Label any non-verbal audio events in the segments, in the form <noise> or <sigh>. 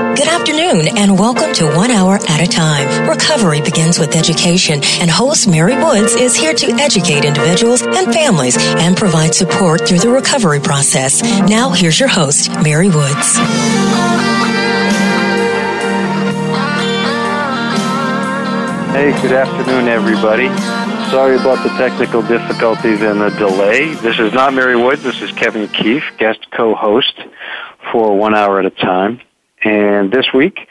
Good afternoon and welcome to One Hour at a Time. Recovery begins with education and host Mary Woods is here to educate individuals and families and provide support through the recovery process. Now here's your host, Mary Woods. Hey, good afternoon, everybody. Sorry about the technical difficulties and the delay. This is not Mary Woods. This is Kevin Keefe, guest co-host for One Hour at a Time. And this week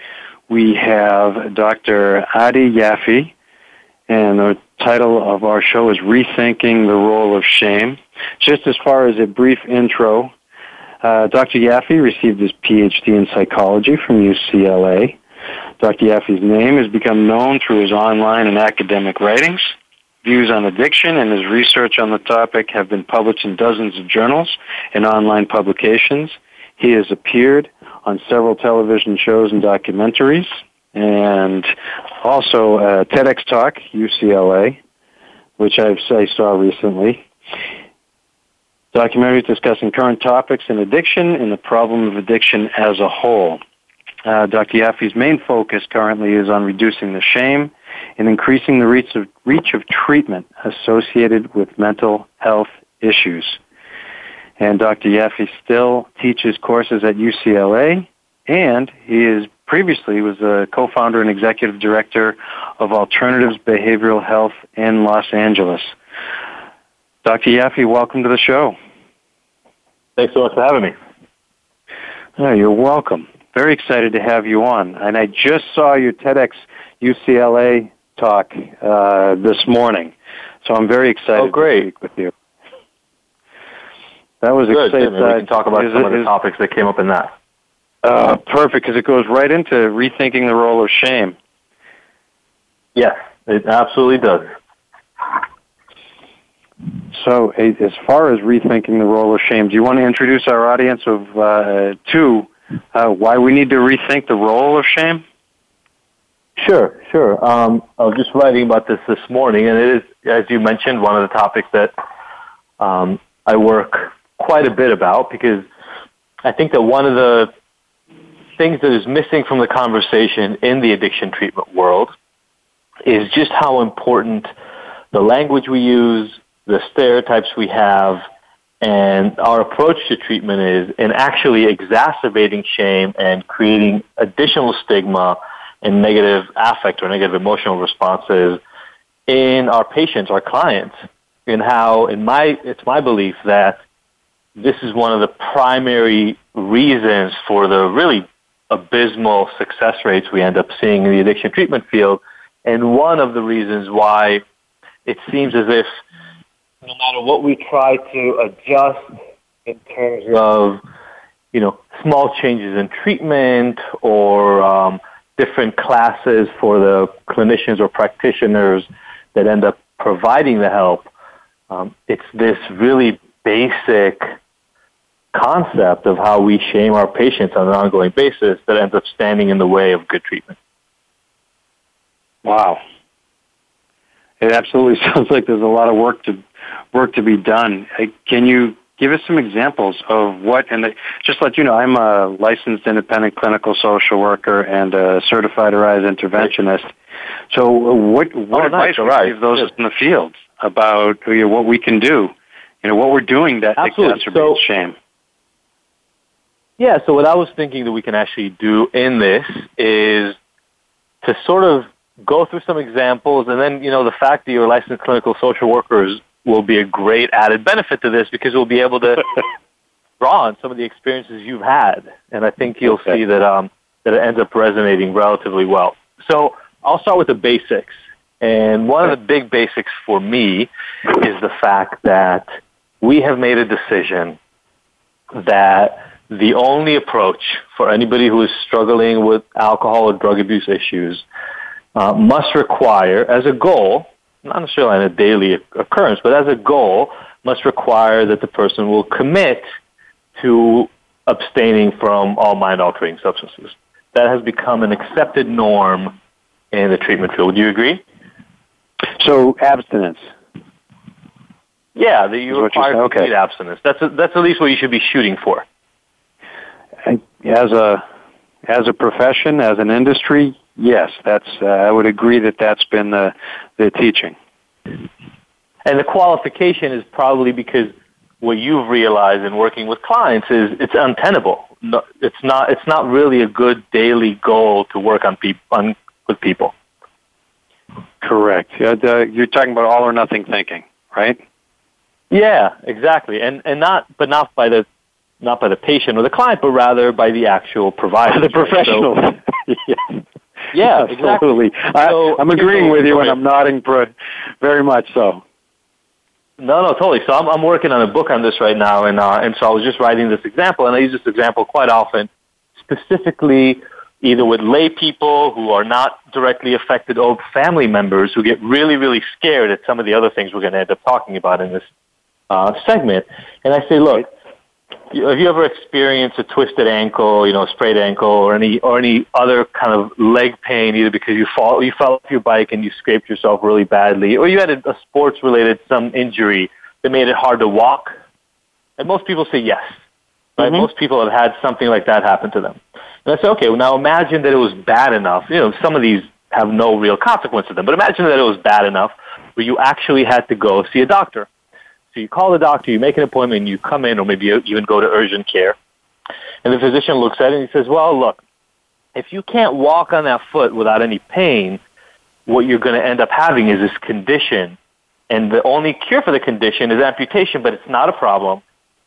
we have Dr. Adi Jaffe, and the title of our show is Rethinking the Role of Shame. Just as far as a brief intro, uh, Dr. Jaffe received his PhD in psychology from UCLA. Dr. Jaffe's name has become known through his online and academic writings. Views on addiction and his research on the topic have been published in dozens of journals and online publications. He has appeared on several television shows and documentaries, and also uh, TEDx Talk, UCLA, which I've, I saw recently. Documentaries discussing current topics in addiction and the problem of addiction as a whole. Uh, Dr. Jaffe's main focus currently is on reducing the shame and increasing the reach of, reach of treatment associated with mental health issues. And Dr. Jaffe still teaches courses at UCLA, and he is previously was a co-founder and executive director of Alternatives Behavioral Health in Los Angeles. Dr. Jaffe, welcome to the show. Thanks so much for having me. Oh, you're welcome. Very excited to have you on. And I just saw your TEDx UCLA talk uh, this morning, so I'm very excited oh, great. to speak with you. That was Good. exciting. we can talk about some of the topics that came up in that. Uh, perfect, because it goes right into rethinking the role of shame. Yes, it absolutely does. So, as far as rethinking the role of shame, do you want to introduce our audience of uh, to uh, why we need to rethink the role of shame? Sure, sure. Um, I was just writing about this this morning, and it is, as you mentioned, one of the topics that um, I work quite a bit about because I think that one of the things that is missing from the conversation in the addiction treatment world is just how important the language we use, the stereotypes we have, and our approach to treatment is in actually exacerbating shame and creating additional stigma and negative affect or negative emotional responses in our patients, our clients, and how in my it's my belief that this is one of the primary reasons for the really abysmal success rates we end up seeing in the addiction treatment field, and one of the reasons why it seems as if no matter what we try to adjust in terms of, you know, small changes in treatment or um, different classes for the clinicians or practitioners that end up providing the help, um, it's this really basic concept of how we shame our patients on an ongoing basis that ends up standing in the way of good treatment. Wow. It absolutely <laughs> sounds like there's a lot of work to work to be done. Can you give us some examples of what? And the, just let you know, I'm a licensed independent clinical social worker and a certified Arise interventionist. So, what what oh, advice nice. would you give those in the field about what we can do? You know, what we're doing that Absolutely. exacerbates so, shame. Yeah, so what I was thinking that we can actually do in this is to sort of go through some examples, and then, you know, the fact that you're licensed clinical social workers will be a great added benefit to this because we'll be able to <laughs> draw on some of the experiences you've had, and I think you'll okay. see that um, that it ends up resonating relatively well. So I'll start with the basics, and one of the big basics for me is the fact that we have made a decision that the only approach for anybody who is struggling with alcohol or drug abuse issues uh, must require, as a goal, not necessarily on a daily occurrence, but as a goal, must require that the person will commit to abstaining from all mind altering substances. That has become an accepted norm in the treatment field. Would you agree? So abstinence. Yeah, that you require complete okay. abstinence. That's a, that's at least what you should be shooting for. As a as a profession, as an industry, yes, that's. Uh, I would agree that that's been the the teaching. And the qualification is probably because what you've realized in working with clients is it's untenable. No, it's not. It's not really a good daily goal to work on people on with people. Correct. Uh, you're talking about all or nothing thinking, right? Yeah, exactly. And and not but not by the not by the patient or the client, but rather by the actual provider, the professional. So, <laughs> yeah. Yeah, <laughs> absolutely. Exactly. I, so, I'm agreeing with you, and I'm nodding very much so. No, no, totally. So I'm, I'm working on a book on this right now, and uh, and so I was just writing this example, and I use this example quite often, specifically either with lay people who are not directly affected or family members who get really, really scared at some of the other things we're going to end up talking about in this uh, segment. And I say, look, have you ever experienced a twisted ankle, you know, sprayed ankle, or any or any other kind of leg pain, either because you fall you fell off your bike and you scraped yourself really badly, or you had a, a sports related some injury that made it hard to walk? And most people say yes. Right? Mm-hmm. Most people have had something like that happen to them. And I say, okay, well now imagine that it was bad enough. You know, some of these have no real consequence to them, but imagine that it was bad enough where you actually had to go see a doctor. So you call the doctor, you make an appointment, you come in, or maybe you even go to urgent care. And the physician looks at it and he says, well, look, if you can't walk on that foot without any pain, what you're going to end up having is this condition. And the only cure for the condition is amputation, but it's not a problem.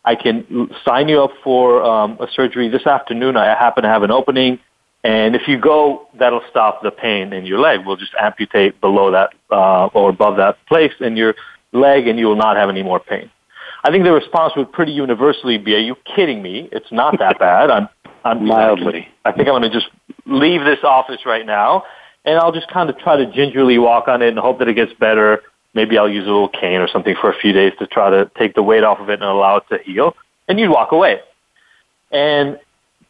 I can sign you up for um, a surgery this afternoon. I happen to have an opening. And if you go, that'll stop the pain in your leg. We'll just amputate below that uh, or above that place, and you're leg and you will not have any more pain. I think the response would pretty universally be, are you kidding me? It's not that bad. I'm, I'm mildly. I think I'm going to just leave this office right now and I'll just kind of try to gingerly walk on it and hope that it gets better. Maybe I'll use a little cane or something for a few days to try to take the weight off of it and allow it to heal. And you'd walk away. And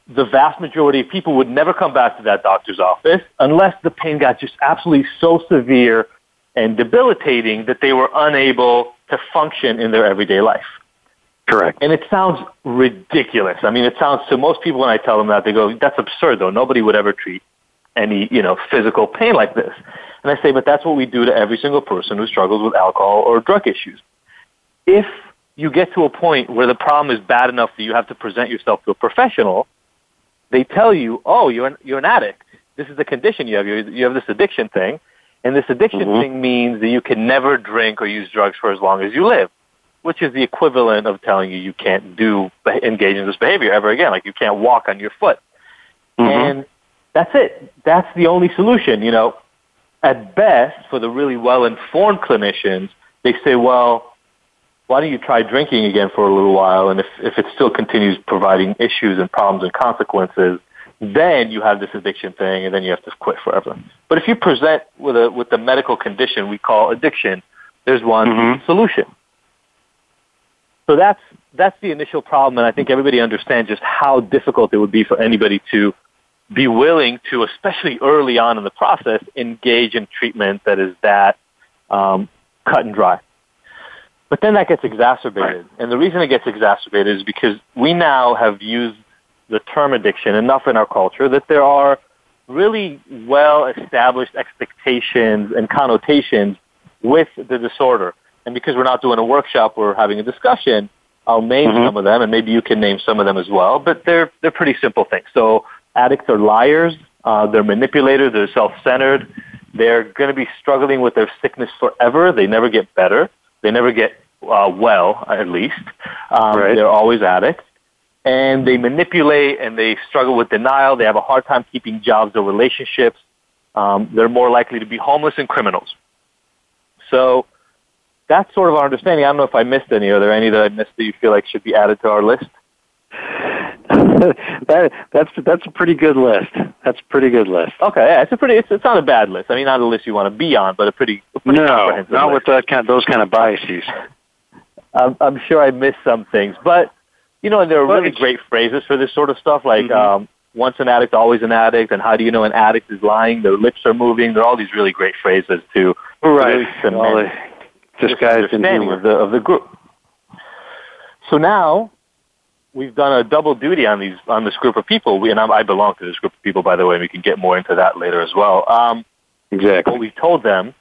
the vast majority of people would never come back to that doctor's office unless the pain got just absolutely so severe and debilitating that they were unable to function in their everyday life. Correct. And it sounds ridiculous. I mean, it sounds to most people when I tell them that, they go, that's absurd though. Nobody would ever treat any, you know, physical pain like this. And I say, but that's what we do to every single person who struggles with alcohol or drug issues. If you get to a point where the problem is bad enough that you have to present yourself to a professional, they tell you, oh, you're an, you're an addict. This is the condition you have. You, you have this addiction thing. And this addiction mm-hmm. thing means that you can never drink or use drugs for as long as you live, which is the equivalent of telling you you can't do engage in this behavior ever again, like you can't walk on your foot. Mm-hmm. And that's it. That's the only solution. You know, at best, for the really well-informed clinicians, they say, well, why don't you try drinking again for a little while? And if, if it still continues providing issues and problems and consequences, then you have this addiction thing, and then you have to quit forever. But if you present with a with the medical condition we call addiction, there's one mm-hmm. solution. So that's that's the initial problem, and I think everybody understands just how difficult it would be for anybody to be willing to, especially early on in the process, engage in treatment that is that um, cut and dry. But then that gets exacerbated, and the reason it gets exacerbated is because we now have used the term addiction enough in our culture that there are really well established expectations and connotations with the disorder. And because we're not doing a workshop, we're having a discussion. I'll name mm-hmm. some of them, and maybe you can name some of them as well. But they're they're pretty simple things. So addicts are liars. Uh, they're manipulators. They're self-centered. They're going to be struggling with their sickness forever. They never get better. They never get uh, well, at least. Um, right. They're always addicts and they manipulate and they struggle with denial. They have a hard time keeping jobs or relationships. Um, they're more likely to be homeless and criminals. So that's sort of our understanding. I don't know if I missed any. Are there any that I missed that you feel like should be added to our list? <laughs> that that's that's a pretty good list. That's a pretty good list. Okay, yeah, it's a pretty. It's, it's not a bad list. I mean, not a list you want to be on, but a pretty, a pretty no, comprehensive not list. with that kind, those kind of biases. <laughs> I'm, I'm sure I missed some things, but you know, and there are really great phrases for this sort of stuff, like Mhm. um, "once an addict, always an addict," and "how do you know an addict is lying? Their lips are moving." There are all these really great phrases to really cement All the this disguised in understanding of the of the group. So now we've done a double duty on these on this group of people. We, and I, I belong to this group of people, by the way. And we can get more into that later as well. Um, Exactly. what we've told them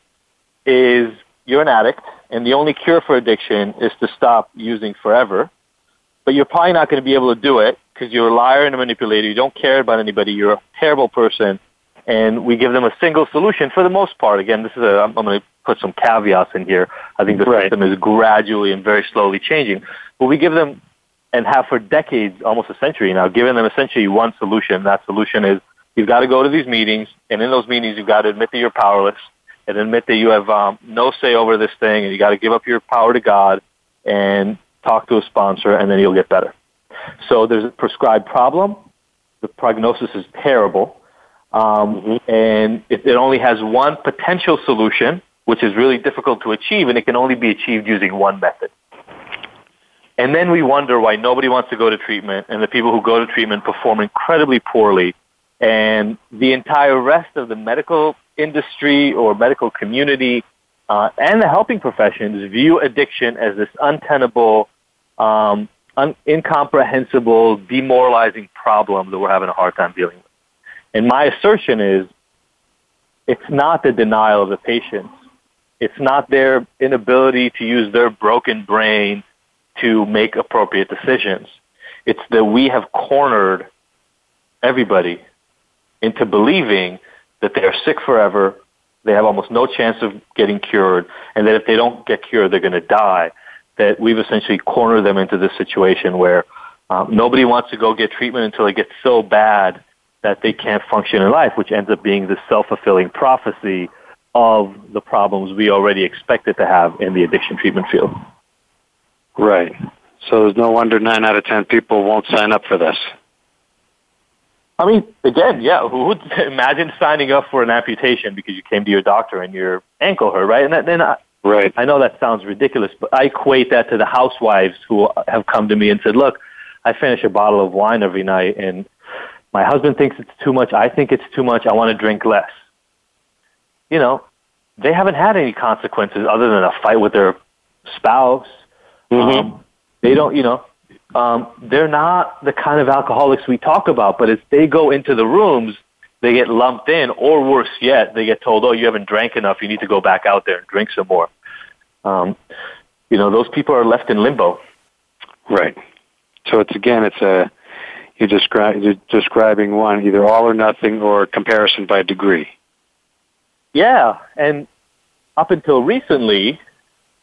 is you're an addict, and the only cure for addiction is to stop using forever. But you're probably not going to be able to do it because you're a liar and a manipulator. You don't care about anybody. You're a terrible person. And we give them a single solution for the most part. Again, this is a, I'm, I'm going to put some caveats in here. I think the Right. system is gradually and very slowly changing. But we give them, and have for decades, almost a century now, given them essentially one solution. That solution is you've got to go to these meetings, and in those meetings, you've got to admit that you're powerless and admit that you have um, no say over this thing, and you got to give up your power to God and talk to a sponsor, and then you'll get better. So there's a prescribed problem. The prognosis is terrible, um, and it, it only has one potential solution, which is really difficult to achieve, and it can only be achieved using one method. And then we wonder why nobody wants to go to treatment, and the people who go to treatment perform incredibly poorly, and the entire rest of the medical industry or medical community uh, and the helping professions view addiction as this untenable, um, un- incomprehensible, demoralizing problem that we're having a hard time dealing with. And my assertion is it's not the denial of the patients. It's not their inability to use their broken brain to make appropriate decisions. It's that we have cornered everybody into believing that they are sick forever, they have almost no chance of getting cured, and that if they don't get cured, they're going to die. That we've essentially cornered them into this situation where um, nobody wants to go get treatment until it gets so bad that they can't function in life, which ends up being the self-fulfilling prophecy of the problems we already expected to have in the addiction treatment field. Right. So there's no wonder nine out of ten people won't sign up for this. I mean, again, yeah, who would <laughs> imagine signing up for an amputation because you came to your doctor and your ankle hurt, right? And that, then I, Right. I know that sounds ridiculous, but I equate that to the housewives who have come to me and said, look, I finish a bottle of wine every night and my husband thinks it's too much. I think it's too much. I want to drink less. You know, they haven't had any consequences other than a fight with their spouse. Mhm. Um, they don't, you know, um, they're not the kind of alcoholics we talk about, but as they go into the rooms, they get lumped in, or worse yet, they get told, oh, you haven't drank enough. You need to go back out there and drink some more. Um, you know, those people are left in limbo. Right. So it's again, it's a you're, descri- you're describing one either all or nothing or comparison by degree. Yeah, and up until recently,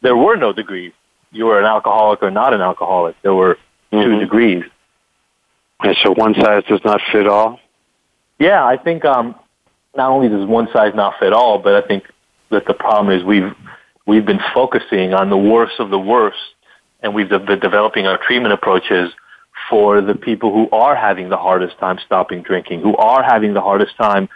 there were no degrees. You were an alcoholic or not an alcoholic. There were 2 Mhm. degrees. And so one size does not fit all. Yeah, I think um, not only does one size not fit all, but I think that the problem is we've we've been focusing on the worst of the worst, and we've been developing our treatment approaches for the people who are having the hardest time stopping drinking, who are having the hardest time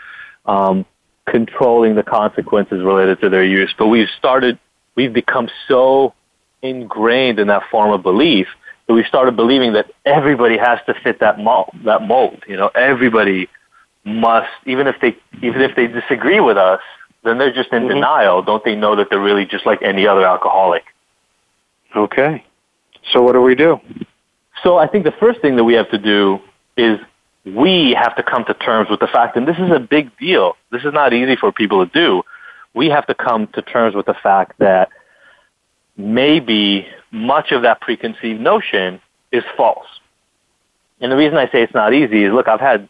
um, controlling the consequences related to their use. But we've started, we've become so ingrained in that form of belief that we started believing that everybody has to fit that mold. That mold, you know, everybody must, even if they even if they disagree with us, then they're just in Mhm. denial. Don't they know that they're really just like any other alcoholic? Okay. So what do we do? So I think the first thing that we have to do is we have to come to terms with the fact, and this is a big deal. This is not easy for people to do. We have to come to terms with the fact that maybe much of that preconceived notion is false. And the reason I say it's not easy is, look, I've had,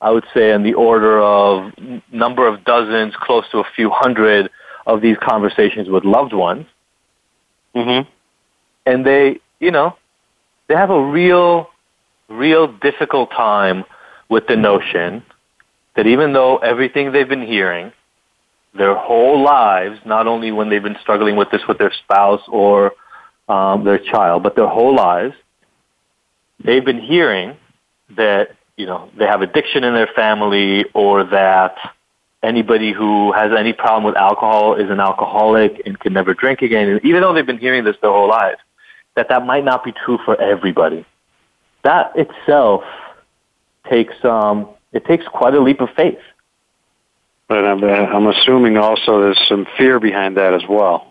I would say, in the order of number of dozens, close to a few hundred of these conversations with loved ones Mm-hmm. and they, you know, they have a real, real difficult time with the notion that even though everything they've been hearing their whole lives, not only when they've been struggling with this with their spouse or um, their child, but their whole lives, they've been hearing that you know they have addiction in their family or that anybody who has any problem with alcohol is an alcoholic and can never drink again. And even though they've been hearing this their whole lives, that that might not be true for everybody. That itself takes um, it takes quite a leap of faith. But I'm, I'm assuming also there's some fear behind that as well.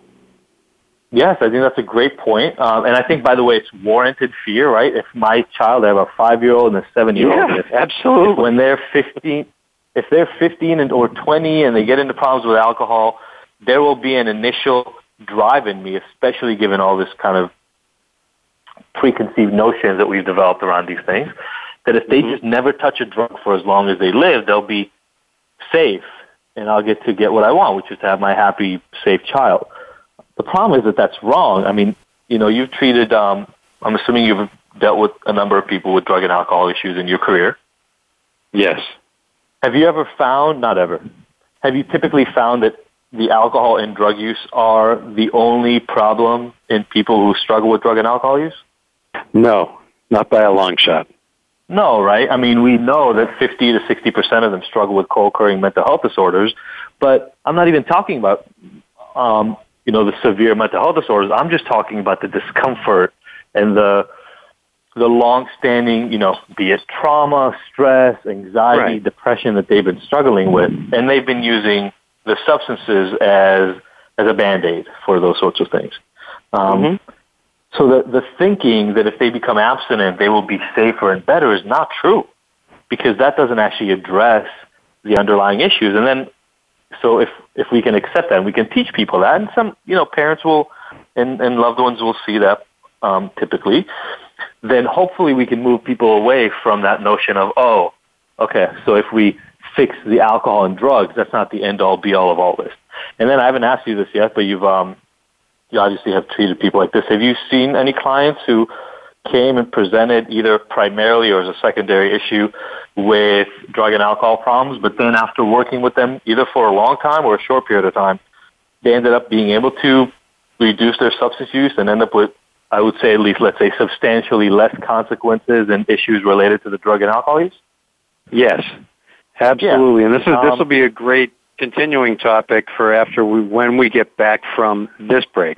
Yes, I think that's a great point. Um, and I think, by the way, it's warranted fear, right? If my child, I have a five-year-old and a seven-year-old. Yeah, absolutely. When they're 15, if they're 15 and, or 20 and they get into problems with alcohol, there will be an initial drive in me, especially given all this kind of preconceived notions that we've developed around these things, that if they mm-hmm. just never touch a drug for as long as they live, they'll be safe and I'll get to get what I want, which is to have my happy, safe child. The problem is that that's wrong. I mean, you know, you've treated, um, I'm assuming you've dealt with a number of people with drug and alcohol issues in your career. Yes. Have you ever found, not ever, have you typically found that the alcohol and drug use are the only problem in people who struggle with drug and alcohol use? No, not by a long shot. No, right? I mean, we know that 50 to 60% of them struggle with co-occurring mental health disorders, but I'm not even talking about, um, you know, the severe mental health disorders. I'm just talking about the discomfort and the the long-standing, you know, be it trauma, stress, anxiety, right. depression that they've been struggling with, and they've been using the substances as as a band-aid for those sorts of things. Um, mm-hmm. So the the thinking that if they become abstinent, they will be safer and better is not true, because that doesn't actually address the underlying issues. And then, so if if we can accept that, and we can teach people that, and some you know parents will and and loved ones will see that um, typically then hopefully we can move people away from that notion of, oh, okay, so if we fix the alcohol and drugs, that's not the end all be all of all this. And then I haven't asked you this yet, but you've um, you obviously have treated people like this. Have you seen any clients who came and presented either primarily or as a secondary issue with drug and alcohol problems, but then after working with them either for a long time or a short period of time, they ended up being able to reduce their substance use and end up with I would say at least, let's say, substantially less consequences and issues related to the drug and alcohol use? Yes, absolutely. Yeah. And this is this um, will be a great continuing topic for after we when we get back from this break.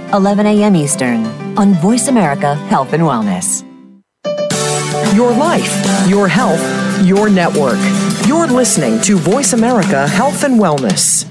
11 a.m. Eastern on Voice America Health and Wellness. Your life, your health, your network. You're listening to Voice America Health and Wellness.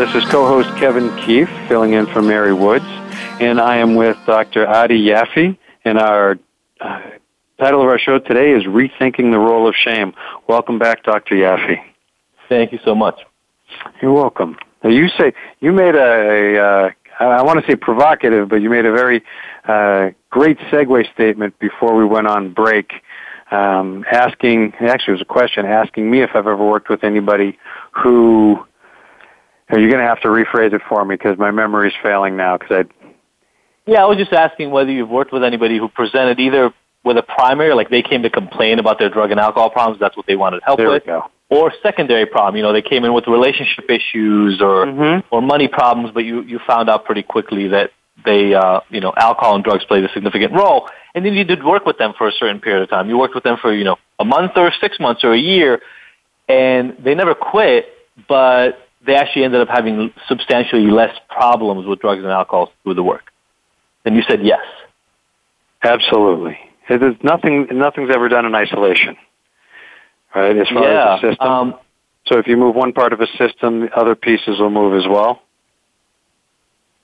This is co-host Kevin Keefe, filling in for Mary Woods, and I am with Dr. Adi Jaffe, and our uh, title of our show today is Rethinking the Role of Shame. Welcome back, Dr. Jaffe. Thank you so much. You're welcome. Now, you say you made a, a uh, I want to say provocative, but you made a very uh, great segue statement before we went on break, um, asking actually it was a question asking me if I've ever worked with anybody who you're going to have to rephrase it for me because my memory's failing now. Because I. Yeah, I was just asking whether you've worked with anybody who presented either with a primary, like they came to complain about their drug and alcohol problems, that's what they wanted help there with, or secondary problem. You know, they came in with relationship issues or Mhm. or money problems, but you you found out pretty quickly that they, uh, you know, alcohol and drugs played a significant role, and then you did work with them for a certain period of time. You worked with them for you know a month or six months or a year, and they never quit, but they actually ended up having substantially less problems with drugs and alcohol through the work. And you said yes. Absolutely. Is nothing. Nothing's ever done in isolation, right? As far yeah. as the system. Um, so if you move one part of a system, the other pieces will move as well.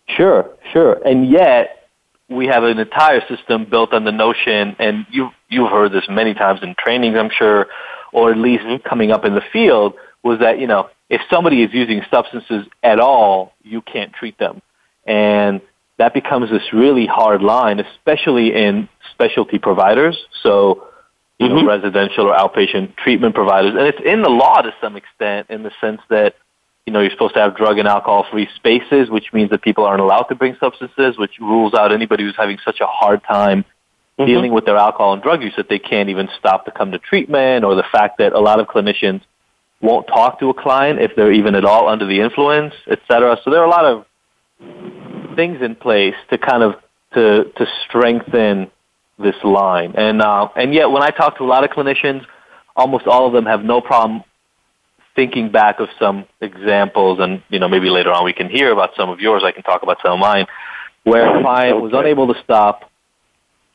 Sure, sure. And yet, we have an entire system built on the notion, and you you've heard this many times in trainings, I'm sure, or at least coming up in the field, was that you know if somebody is using substances at all, you can't treat them, and that becomes this really hard line, especially in specialty providers. So, you know, mm-hmm. residential or outpatient treatment providers, and it's in the law to some extent, in the sense that you know, you're supposed to have drug and alcohol free spaces, which means that people aren't allowed to bring substances, which rules out anybody who's having such a hard time mm-hmm. dealing with their alcohol and drug use that they can't even stop to come to treatment, or the fact that a lot of clinicians won't talk to a client if they're even at all under the influence, et cetera. So there are a lot of things in place to kind of to to strengthen this line. And uh, and yet when I talk to a lot of clinicians, almost all of them have no problem thinking back of some examples, and you know maybe later on we can hear about some of yours. I can talk about some of mine, where a client was unable to stop,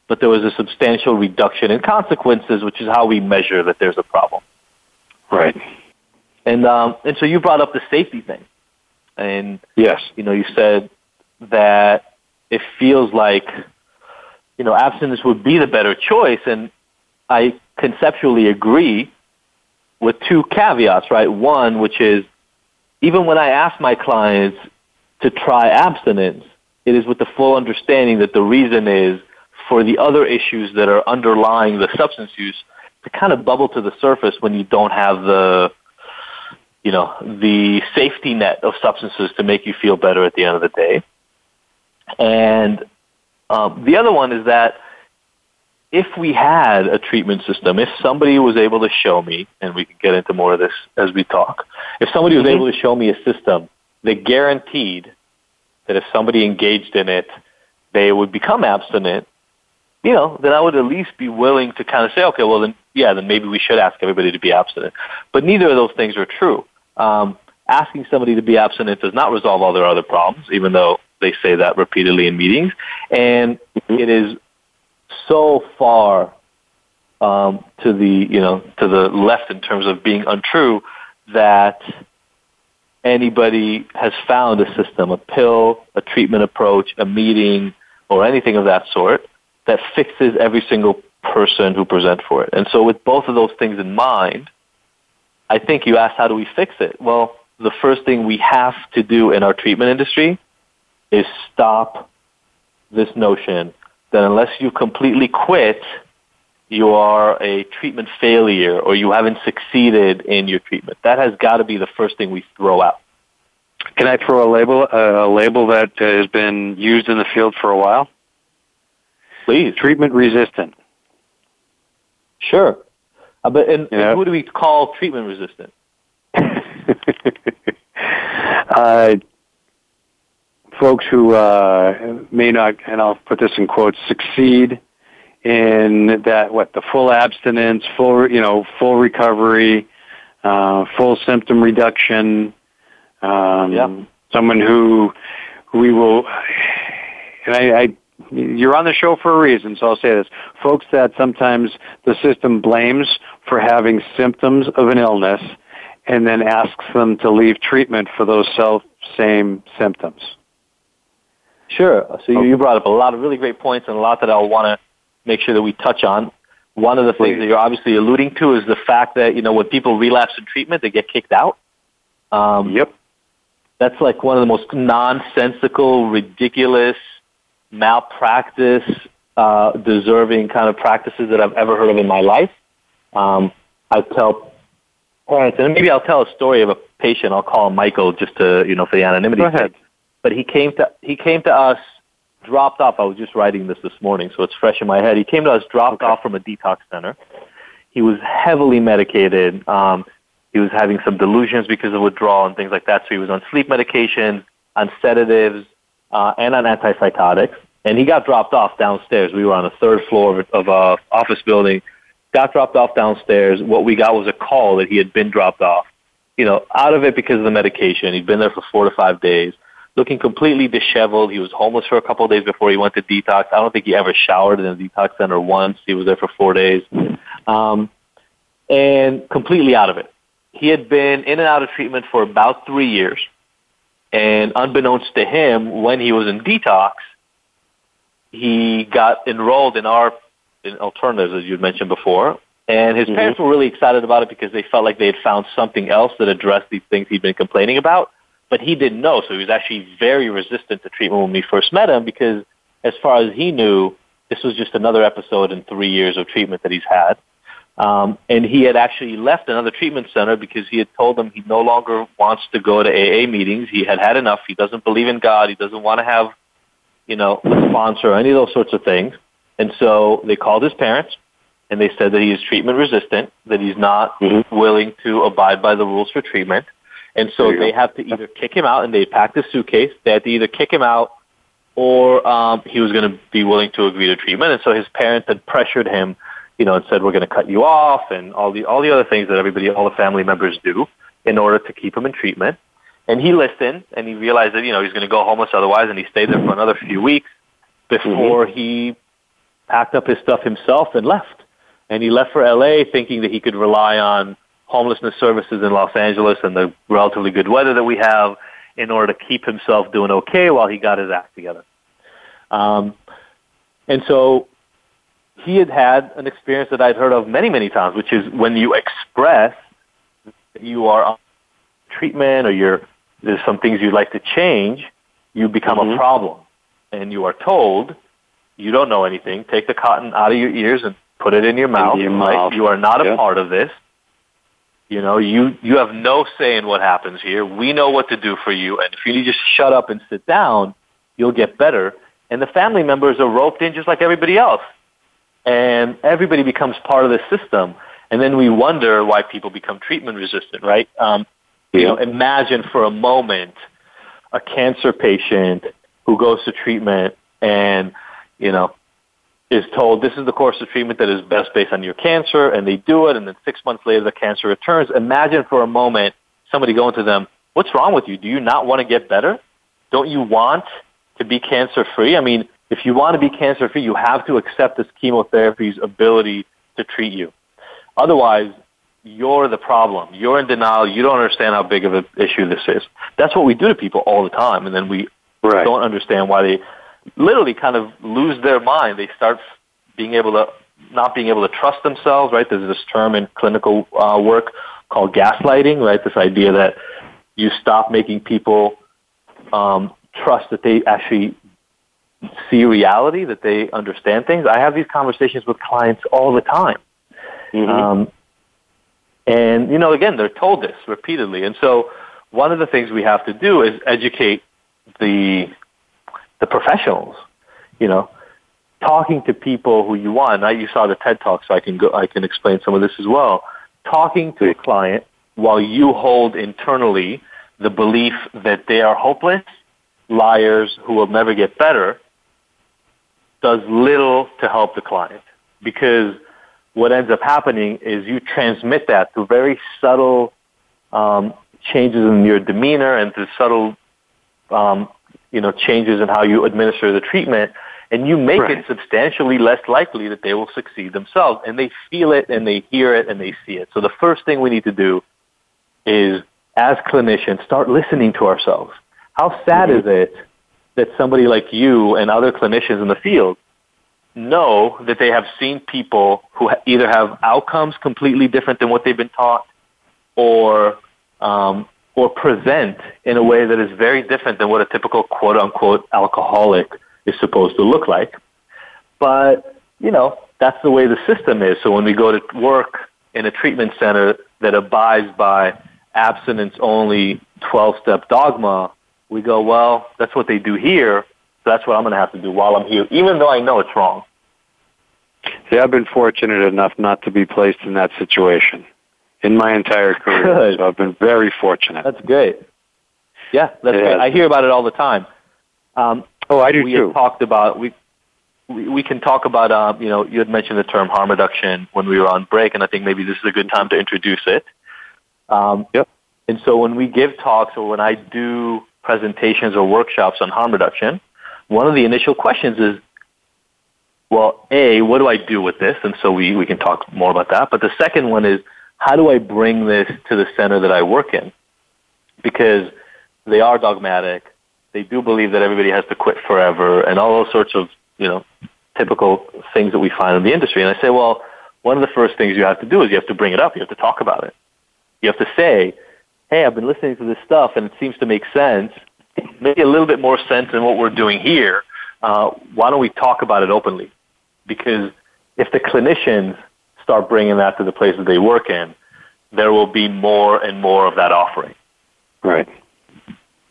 but there was a substantial reduction in consequences, which is how we measure that there's a problem. Right. And um, and so you brought up the safety thing, and Yes. you know you said that it feels like you know abstinence would be the better choice, and I conceptually agree with two caveats, right? One, which is even when I ask my clients to try abstinence, it is with the full understanding that the reason is for the other issues that are underlying the substance use to kind of bubble to the surface when you don't have the you know the safety net of substances to make you feel better at the end of the day. And um, the other one is that if we had a treatment system, if somebody was able to show me, and we can get into more of this as we talk, if somebody was able to show me a system that guaranteed that if somebody engaged in it, they would become abstinent, you know, then I would at least be willing to kind of say, okay, well then, yeah, then maybe we should ask everybody to be abstinent. But neither of those things are true. Um, asking somebody to be abstinent does not resolve all their other problems, even though they say that repeatedly in meetings. And it is so far um, to the you know to the left in terms of being untrue that anybody has found a system, a pill, a treatment approach, a meeting, or anything of that sort that fixes every single person who present for it. And so, with both of those things in mind, I think you asked how do we fix it? Well, the first thing we have to do in our treatment industry is stop this notion that unless you completely quit, you are a treatment failure or you haven't succeeded in your treatment. That has got to be the first thing we throw out. Can I throw a label uh, a label that uh, has been used in the field for a while? Please. Treatment resistant. Sure. Uh, but and, who do we call treatment resistant? <laughs> uh, folks who uh, may not, and I'll put this in quotes, succeed in that what the full abstinence, full you know, full recovery, uh, full symptom reduction. Um, yeah. Someone who we will, and I, I, you're on the show for a reason, so I'll say this: folks that sometimes the system blames for having symptoms of an illness, and then asks them to leave treatment for those self same symptoms. Sure. So you brought up a lot of really great points and a lot that I'll want to make sure that we touch on. One of the things that you're obviously alluding to is the fact that, you know, when people relapse in treatment, they get kicked out. Um, yep. That's like one of the most nonsensical, ridiculous, malpractice, uh, deserving kind of practices that I've ever heard of in my life. Um, I tell parents, and maybe I'll tell a story of a patient. I'll call him Michael just to, you know, for the anonymity. Go ahead. But he came to he came to us dropped off. I was just writing this this morning, so it's fresh in my head. He came to us dropped okay. off from a detox center. He was heavily medicated. Um, he was having some delusions because of withdrawal and things like that. So he was on sleep medication, on sedatives, uh, and on antipsychotics. And he got dropped off downstairs. We were on the third floor of a office building. Got dropped off downstairs. What we got was a call that he had been dropped off. You know, out of it because of the medication. He'd been there for four to five days looking completely disheveled. He was homeless for a couple of days before he went to detox. I don't think he ever showered in a detox center once. He was there for four days. Um, and completely out of it. He had been in and out of treatment for about three years. And unbeknownst to him, when he was in detox, he got enrolled in our in alternatives, as you mentioned before. And his mm-hmm. parents were really excited about it because they felt like they had found something else that addressed these things he'd been complaining about but he didn't know, so he was actually very resistant to treatment when we first met him because, as far as he knew, this was just another episode in three years of treatment that he's had. Um, and he had actually left another treatment center because he had told them he no longer wants to go to AA meetings. He had had enough. He doesn't believe in God. He doesn't want to have, you know, a sponsor or any of those sorts of things. And so they called his parents and they said that he is treatment resistant, that he's not mm-hmm. willing to abide by the rules for treatment. And so they have to either kick him out, and they packed his suitcase. They had to either kick him out, or um, he was going to be willing to agree to treatment. And so his parents had pressured him, you know, and said, "We're going to cut you off," and all the all the other things that everybody, all the family members do, in order to keep him in treatment. And he listened, and he realized that you know he's going to go homeless otherwise, and he stayed there for another few weeks before mm-hmm. he packed up his stuff himself and left. And he left for LA thinking that he could rely on homelessness services in Los Angeles and the relatively good weather that we have in order to keep himself doing okay while he got his act together. Um, and so he had had an experience that I'd heard of many, many times, which is when you express that you are on treatment or you're, there's some things you'd like to change, you become mm-hmm. a problem. And you are told, you don't know anything, take the cotton out of your ears and put it in your mouth. In your mouth. You are not a part of this. You know, you, you have no say in what happens here. We know what to do for you. And if you just shut up and sit down, you'll get better. And the family members are roped in just like everybody else. And everybody becomes part of the system. And then we wonder why people become treatment resistant, right? Um, you know, imagine for a moment a cancer patient who goes to treatment and, you know, is told this is the course of treatment that is best based on your cancer, and they do it, and then six months later the cancer returns. Imagine for a moment somebody going to them, what's wrong with you? Do you not want to get better? Don't you want to be cancer free? I mean, if you want to be cancer free, you have to accept this chemotherapy's ability to treat you. Otherwise, you're the problem. You're in denial. You don't understand how big of an issue this is. That's what we do to people all the time, and then we right. don't understand why they literally kind of lose their mind. They start being able to not being able to trust themselves. Right? There's this term in clinical uh, work called gaslighting. Right? This idea that you stop making people um, trust that they actually see reality, that they understand things. I have these conversations with clients all the time. Mm-hmm. Um, and, you know, again, they're told this repeatedly. And so one of the things we have to do is educate the the professionals, you know, talking to people who you want. Now you saw the TED Talk, so I can go, I can explain some of this as well. Talking to a client while you hold internally the belief that they are hopeless, liars who will never get better does little to help the client because what ends up happening is you transmit that through very subtle um, changes in your demeanor and through subtle um, you know changes in how you administer the treatment and you make right. it substantially less likely that they will succeed themselves and they feel it and they hear it and they see it so the first thing we need to do is as clinicians start listening to ourselves how sad mm-hmm. is it that somebody like you and other clinicians in the field know that they have seen people who either have outcomes completely different than what they've been taught or um, or present in a way that is very different than what a typical quote unquote alcoholic is supposed to look like. But, you know, that's the way the system is. So when we go to work in a treatment center that abides by abstinence only 12 step dogma, we go, well, that's what they do here. So that's what I'm going to have to do while I'm here, even though I know it's wrong. See, I've been fortunate enough not to be placed in that situation in my entire career. Good. So I've been very fortunate. That's great. Yeah, that's great. I hear about it all the time. Um, oh, I do we too. talked about we, we we can talk about um, you know you had mentioned the term harm reduction when we were on break, and I think maybe this is a good time to introduce it. Um, yep. And so when we give talks or when I do presentations or workshops on harm reduction, one of the initial questions is, well, A, what do I do with this? And so we, we can talk more about that. But the second one is, how do I bring this to the center that I work in? Because they are dogmatic. They do believe that everybody has to quit forever and all those sorts of, you know, typical things that we find in the industry. And I say, well, one of the first things you have to do is you have to bring it up. You have to talk about it. You have to say, hey, I've been listening to this stuff and it seems to make sense, maybe a little bit more sense than what we're doing here. Uh, why don't we talk about it openly? Because if the clinicians start bringing that to the places they work in, there will be more and more of that offering. Right.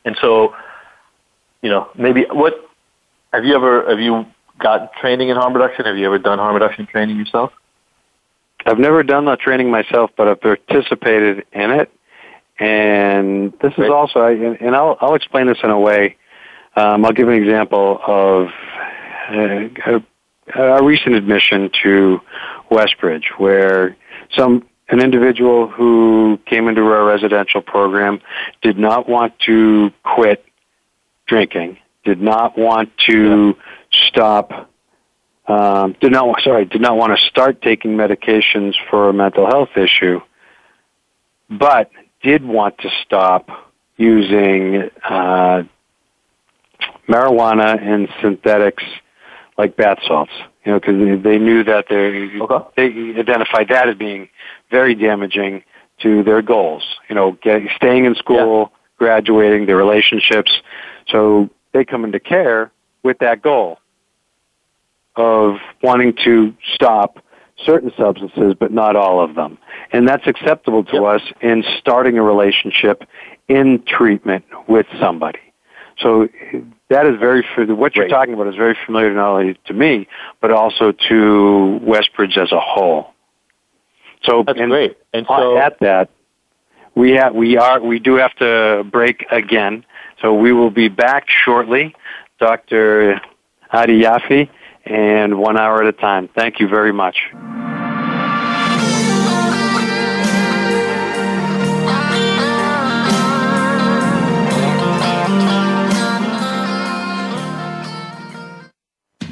And so, you know, maybe what have you ever have you got training in harm reduction? Have you ever done harm reduction training yourself? I've never done that training myself, but I've participated in it. And this is also, and I'll, I'll explain this in a way. Um, I'll give an example of uh, a, a recent admission to Westbridge, where some an individual who came into our residential program did not want to quit drinking, did not want to yeah. stop, um, did not sorry, did not want to start taking medications for a mental health issue, but did want to stop using uh, marijuana and synthetics like bath salts you know, because they knew that they okay. they identified that as being very damaging to their goals. You know, getting staying in school, yeah. graduating, their relationships. So they come into care with that goal of wanting to stop certain substances, but not all of them. And that's acceptable to yep. us in starting a relationship in treatment with somebody. So that is very what you're talking about is very familiar not only to me but also to Westbridge as a whole. So that's and great. And so at that, we have we are we do have to break again. So we will be back shortly, Dr. Adi and one hour at a time. Thank you very much.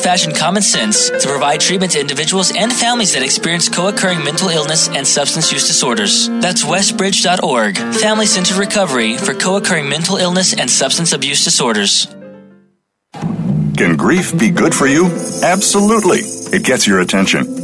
old-fashioned common sense to provide treatment to individuals and families that experience co-occurring mental illness and substance use disorders. That's westbridge.org, family centered recovery for co-occurring mental illness and substance abuse disorders. Can grief be good for you? Absolutely. It gets your attention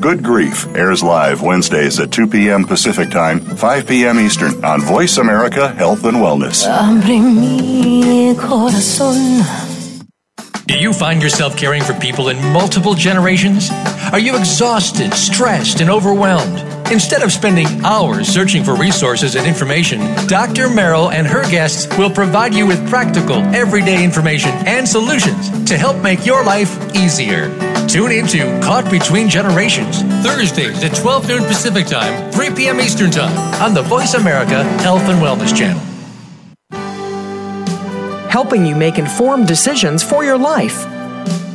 Good Grief airs live Wednesdays at 2 p.m. Pacific Time, 5 p.m. Eastern on Voice America Health and Wellness. Do you find yourself caring for people in multiple generations? Are you exhausted, stressed, and overwhelmed? Instead of spending hours searching for resources and information, Dr. Merrill and her guests will provide you with practical, everyday information and solutions to help make your life easier. Tune into Caught Between Generations, Thursdays at 12 noon Pacific Time, 3 p.m. Eastern Time on the Voice America Health and Wellness Channel helping you make informed decisions for your life.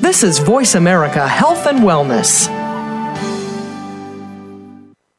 This is Voice America Health and Wellness.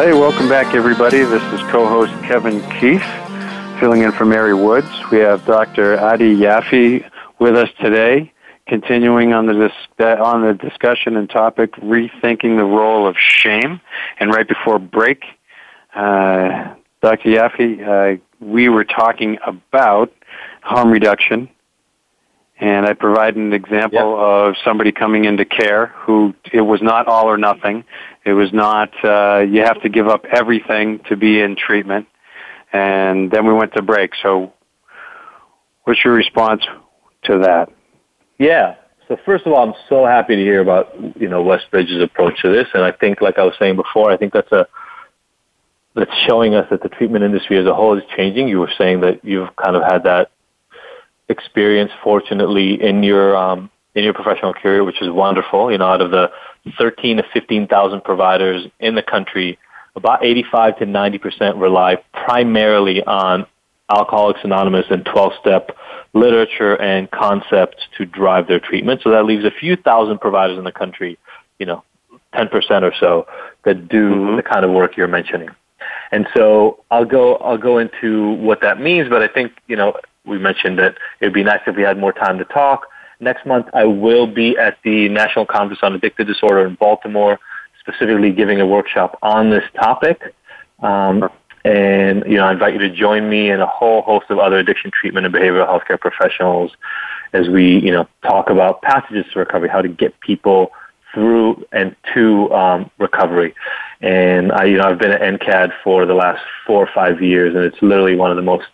Hey, welcome back, everybody. This is co-host Kevin Keefe, filling in for Mary Woods. We have Dr. Adi Yaffe with us today, continuing on the dis- on the discussion and topic, rethinking the role of shame. And right before break, uh, Dr. Yaffe, uh, we were talking about harm reduction and I provided an example yep. of somebody coming into care who it was not all or nothing. It was not uh, you have to give up everything to be in treatment. And then we went to break. So, what's your response to that? Yeah. So first of all, I'm so happy to hear about you know Westbridge's approach to this, and I think, like I was saying before, I think that's a that's showing us that the treatment industry as a whole is changing. You were saying that you've kind of had that experience, fortunately, in your um, in your professional career, which is wonderful. You know, out of the 13 to 15,000 providers in the country, about 85 to 90 percent rely primarily on Alcoholics Anonymous and 12-step literature and concepts to drive their treatment. So that leaves a few thousand providers in the country, you know, 10 percent or so that do mm-hmm. the kind of work you're mentioning. And so I'll go I'll go into what that means, but I think you know we mentioned that it would be nice if we had more time to talk. Next month, I will be at the National Conference on Addictive Disorder in Baltimore, specifically giving a workshop on this topic. Um, and you know, I invite you to join me and a whole host of other addiction treatment and behavioral healthcare professionals as we, you know, talk about passages to recovery, how to get people through and to um, recovery. And I, you know, I've been at NCAD for the last four or five years, and it's literally one of the most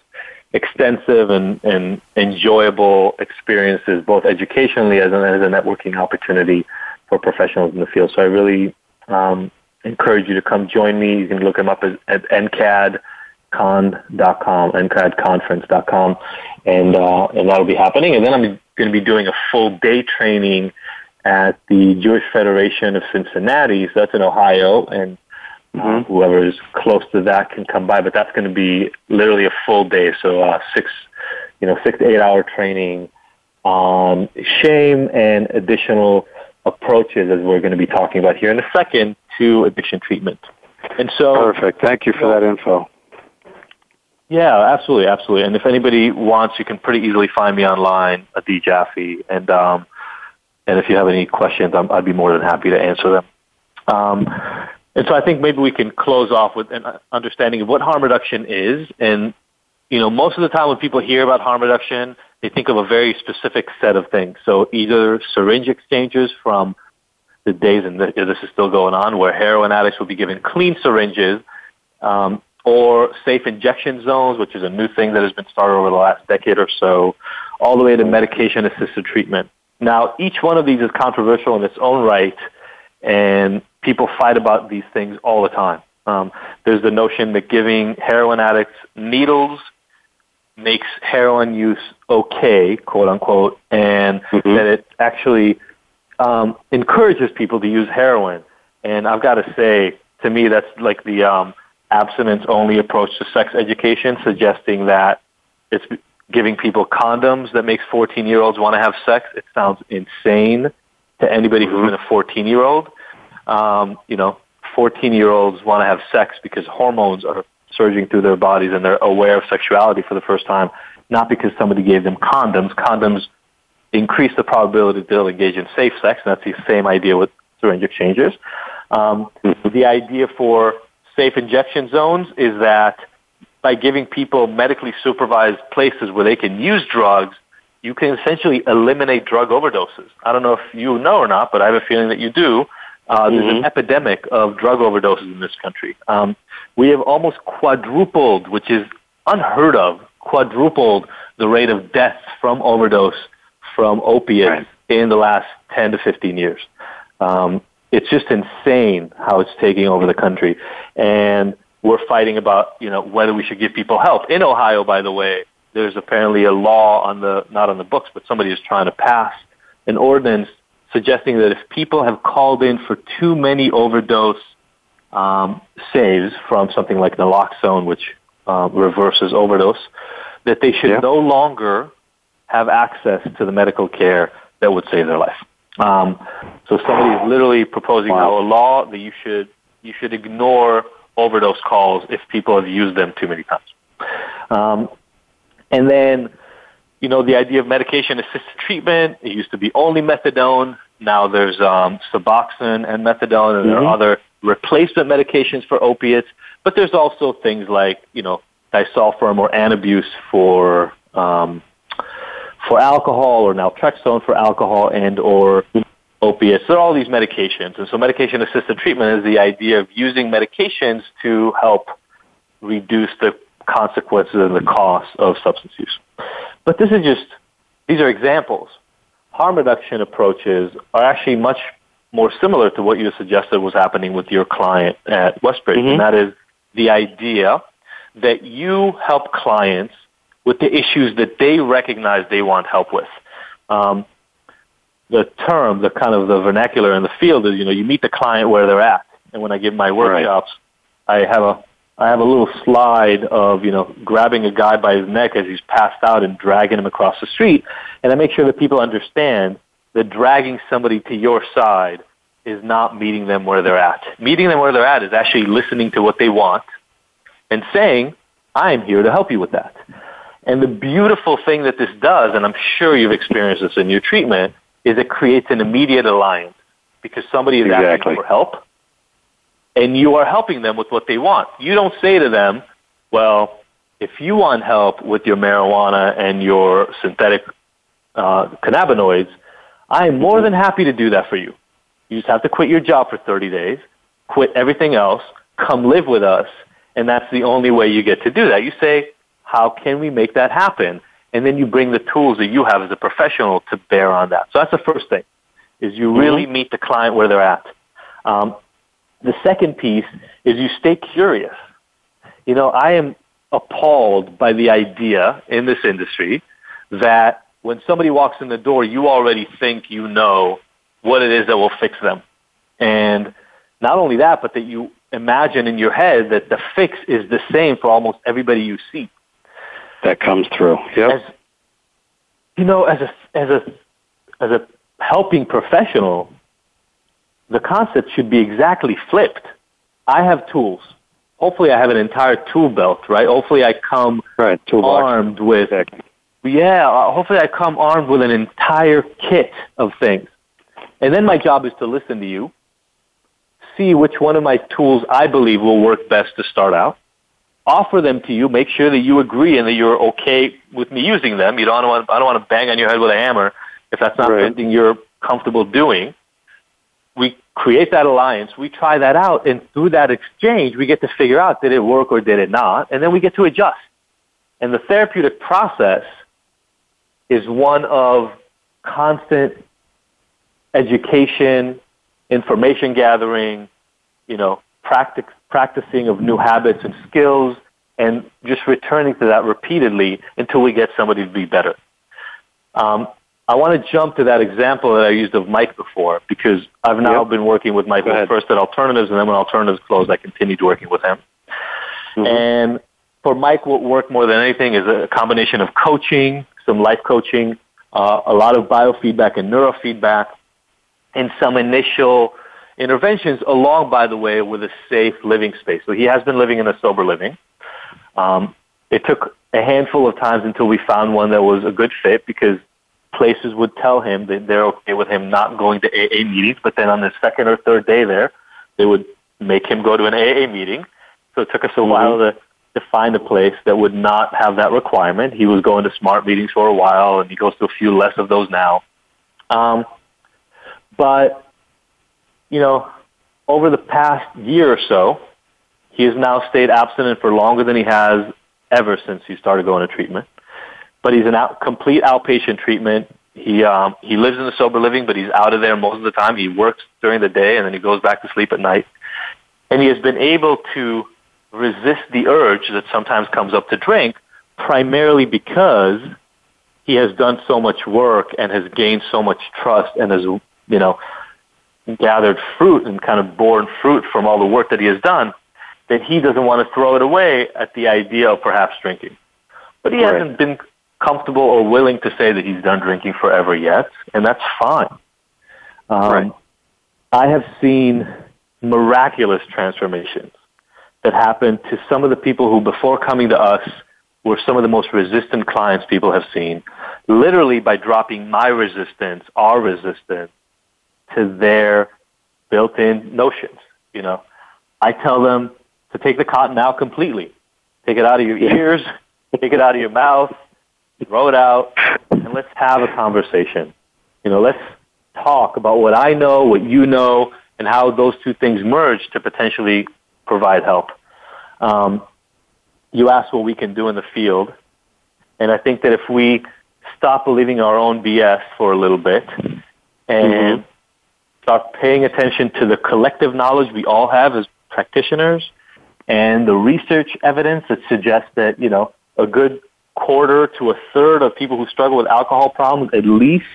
extensive and, and enjoyable experiences, both educationally as, as a networking opportunity for professionals in the field. So I really um, encourage you to come join me. You can look them up at, at ncadcon.com, ncadconference.com, and, uh, and that'll be happening. And then I'm going to be doing a full day training at the Jewish Federation of Cincinnati. So that's in Ohio, and Mm-hmm. Whoever is close to that can come by, but that's going to be literally a full day. So uh, six, you know, six to eight hour training on shame and additional approaches, as we're going to be talking about here in a second, to addiction treatment. And so, perfect. Thank you for that info. Yeah, absolutely, absolutely. And if anybody wants, you can pretty easily find me online, Adi Jaffe, and um, and if you have any questions, i would be more than happy to answer them. Um, and so I think maybe we can close off with an understanding of what harm reduction is. And, you know, most of the time when people hear about harm reduction, they think of a very specific set of things. So either syringe exchanges from the days, and this is still going on, where heroin addicts will be given clean syringes, um, or safe injection zones, which is a new thing that has been started over the last decade or so, all the way to medication-assisted treatment. Now, each one of these is controversial in its own right, and people fight about these things all the time. Um, there's the notion that giving heroin addicts needles makes heroin use okay, quote unquote, and Mm-hmm. that it actually um, encourages people to use heroin. And I've got to say, to me, that's like the um, abstinence-only approach to sex education, suggesting that it's giving people condoms that makes 14-year-olds want to have sex. It sounds insane to anybody who's been a 14-year-old. Um, you know, 14-year-olds want to have sex because hormones are surging through their bodies and they're aware of sexuality for the first time, not because somebody gave them condoms. Condoms increase the probability that they'll engage in safe sex, and that's the same idea with syringe exchangers. Um, the idea for safe injection zones is that by giving people medically supervised places where they can use drugs, you can essentially eliminate drug overdoses. I don't know if you know or not, but I have a feeling that you do. Uh, There's an epidemic of drug overdoses in this country. Um, we have almost quadrupled, which is unheard of, quadrupled the rate of deaths from overdose from opiates in the last 10 to 15 years. Um, it's just insane how it's taking over the country. And we're fighting about, you know, whether we should give people help. In Ohio, by the way, there's apparently a law on the, not on the books, but somebody is trying to pass an ordinance suggesting that if people have called in for too many overdose um, saves from something like naloxone, which uh, reverses overdose, that they should no longer have access to the medical care that would save their life. Um, so somebody is literally proposing now a law that you should you should ignore overdose calls if people have used them too many times. Um, and then, you know, the idea of medication-assisted treatment. It used to be only methadone. Now there's um, Suboxone and methadone, and there are other replacement medications for opiates. But there's also things like, you know, disulfiram or Antabuse for um, for alcohol, or naltrexone for alcohol, and or opiates. There are all these medications, and so medication-assisted treatment is the idea of using medications to help reduce the consequences and the costs of substance use. But this is just these are examples. Harm reduction approaches are actually much more similar to what you suggested was happening with your client at Westbridge, and that is the idea that you help clients with the issues that they recognize they want help with. Um, the term, the kind of the vernacular in the field is, you know, you meet the client where they're at. And when I give my workshops, I have a I have a little slide of, you know, grabbing a guy by his neck as he's passed out and dragging him across the street. And I make sure that people understand that dragging somebody to your side is not meeting them where they're at. Meeting them where they're at is actually listening to what they want and saying, I am here to help you with that. And the beautiful thing that this does, and I'm sure you've experienced this in your treatment, is it creates an immediate alliance because somebody is asking for help and you are helping them with what they want. You don't say to them, well, if you want help with your marijuana and your synthetic uh, cannabinoids, I am more than happy to do that for you. You just have to quit your job for 30 days, quit everything else, come live with us, and that's the only way you get to do that. You say, how can we make that happen? And then you bring the tools that you have as a professional to bear on that. So that's the first thing, is you really meet the client where they're at. Um, the second piece is you stay curious. You know, I am appalled by the idea in this industry that when somebody walks in the door, you already think you know what it is that will fix them. And not only that, but that you imagine in your head that the fix is the same for almost everybody you see. That comes through. Yep. As, you know, as a as a as a helping professional, the concept should be exactly flipped. I have tools. Hopefully, I have an entire tool belt, right? Hopefully, I come right, armed with. Yeah, uh, hopefully, I come armed with an entire kit of things, and then my job is to listen to you, see which one of my tools I believe will work best to start out, offer them to you, make sure that you agree and that you're okay with me using them. You don't want I don't want to bang on your head with a hammer if that's not Right. something you're comfortable doing. Create that alliance, we try that out, and through that exchange, we get to figure out did it work or did it not, and then we get to adjust. And the therapeutic process is one of constant education, information gathering, you know, practicing of new habits and skills, and just returning to that repeatedly until we get somebody to be better. Um, I want to jump to that example that I used of Mike before because I've now yep. been working with Mike first at Alternatives, and then when Alternatives closed, I continued working with him. Mm-hmm. And for Mike, what worked more than anything is a combination of coaching, some life coaching, uh, a lot of biofeedback and neurofeedback, and some initial interventions along, by the way, with a safe living space. So he has been living in a sober living. Um, it took a handful of times until we found one that was a good fit because places would tell him that they're okay with him not going to AA meetings, but then on the second or third day there, they would make him go to an AA meeting. So it took us a mm-hmm. while to, to find a place that would not have that requirement. He was going to smart meetings for a while, and he goes to a few less of those now. Um, but, you know, over the past year or so, he has now stayed abstinent for longer than he has ever since he started going to treatment. But he's an out, complete outpatient treatment. He um, he lives in the sober living, but he's out of there most of the time. He works during the day and then he goes back to sleep at night. And he has been able to resist the urge that sometimes comes up to drink, primarily because he has done so much work and has gained so much trust and has you know gathered fruit and kind of borne fruit from all the work that he has done that he doesn't want to throw it away at the idea of perhaps drinking. But he right. hasn't been comfortable or willing to say that he's done drinking forever yet, and that's fine. Um, right. I have seen miraculous transformations that happen to some of the people who, before coming to us, were some of the most resistant clients people have seen, literally by dropping my resistance, our resistance, to their built-in notions. You know, I tell them to take the cotton out completely. Take it out of your ears, take it out of your mouth, throw it out, and let's have a conversation. You know, let's talk about what I know, what you know, and how those two things merge to potentially provide help. Um, you asked what we can do in the field, and I think that if we stop believing our own BS for a little bit and mm-hmm. start paying attention to the collective knowledge we all have as practitioners and the research evidence that suggests that, you know, a good quarter to a third of people who struggle with alcohol problems at least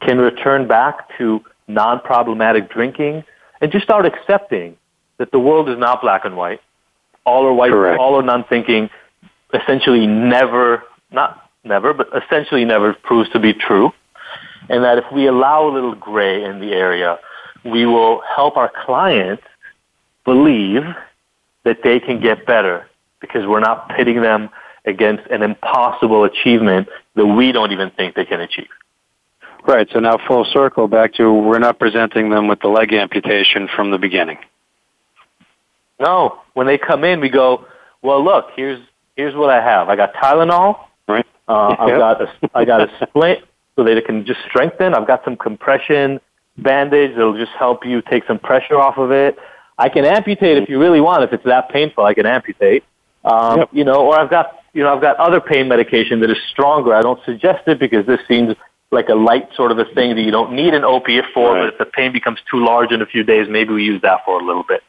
can return back to non-problematic drinking and just start accepting that the world is not black and white. All or white, Correct. all or none thinking essentially never, not never, but essentially never proves to be true. And that if we allow a little gray in the area, we will help our clients believe that they can get better because we're not pitting them against an impossible achievement that we don't even think they can achieve. Right. So now full circle back to we're not presenting them with the leg amputation from the beginning. No. When they come in, we go, well, look, here's here's what I have. I got Tylenol. Right. Uh, I've got a I got a <laughs> splint so that it can just strengthen. I've got some compression bandage that'll just help you take some pressure off of it. I can amputate if you really want. If it's that painful, I can amputate. Um, yep. You know, or I've got you know I've got other pain medication that is stronger. I don't suggest it because this seems like a light sort of a thing that you don't need an opiate for. Right. But if the pain becomes too large in a few days, maybe we use that for a little bit.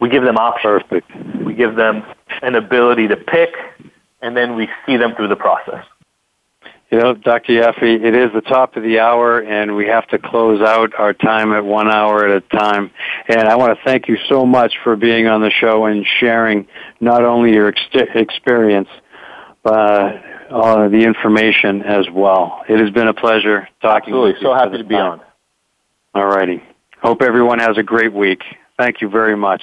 We give them options. Perfect. We give them an ability to pick, and then we see them through the process. You know, Dr. Yaffe, it is the top of the hour, and we have to close out our time at one hour at a time. And I want to thank you so much for being on the show and sharing not only your ex- experience, but uh, the information as well. It has been a pleasure talking. Absolutely, so happy to be time. on. All righty. Hope everyone has a great week. Thank you very much.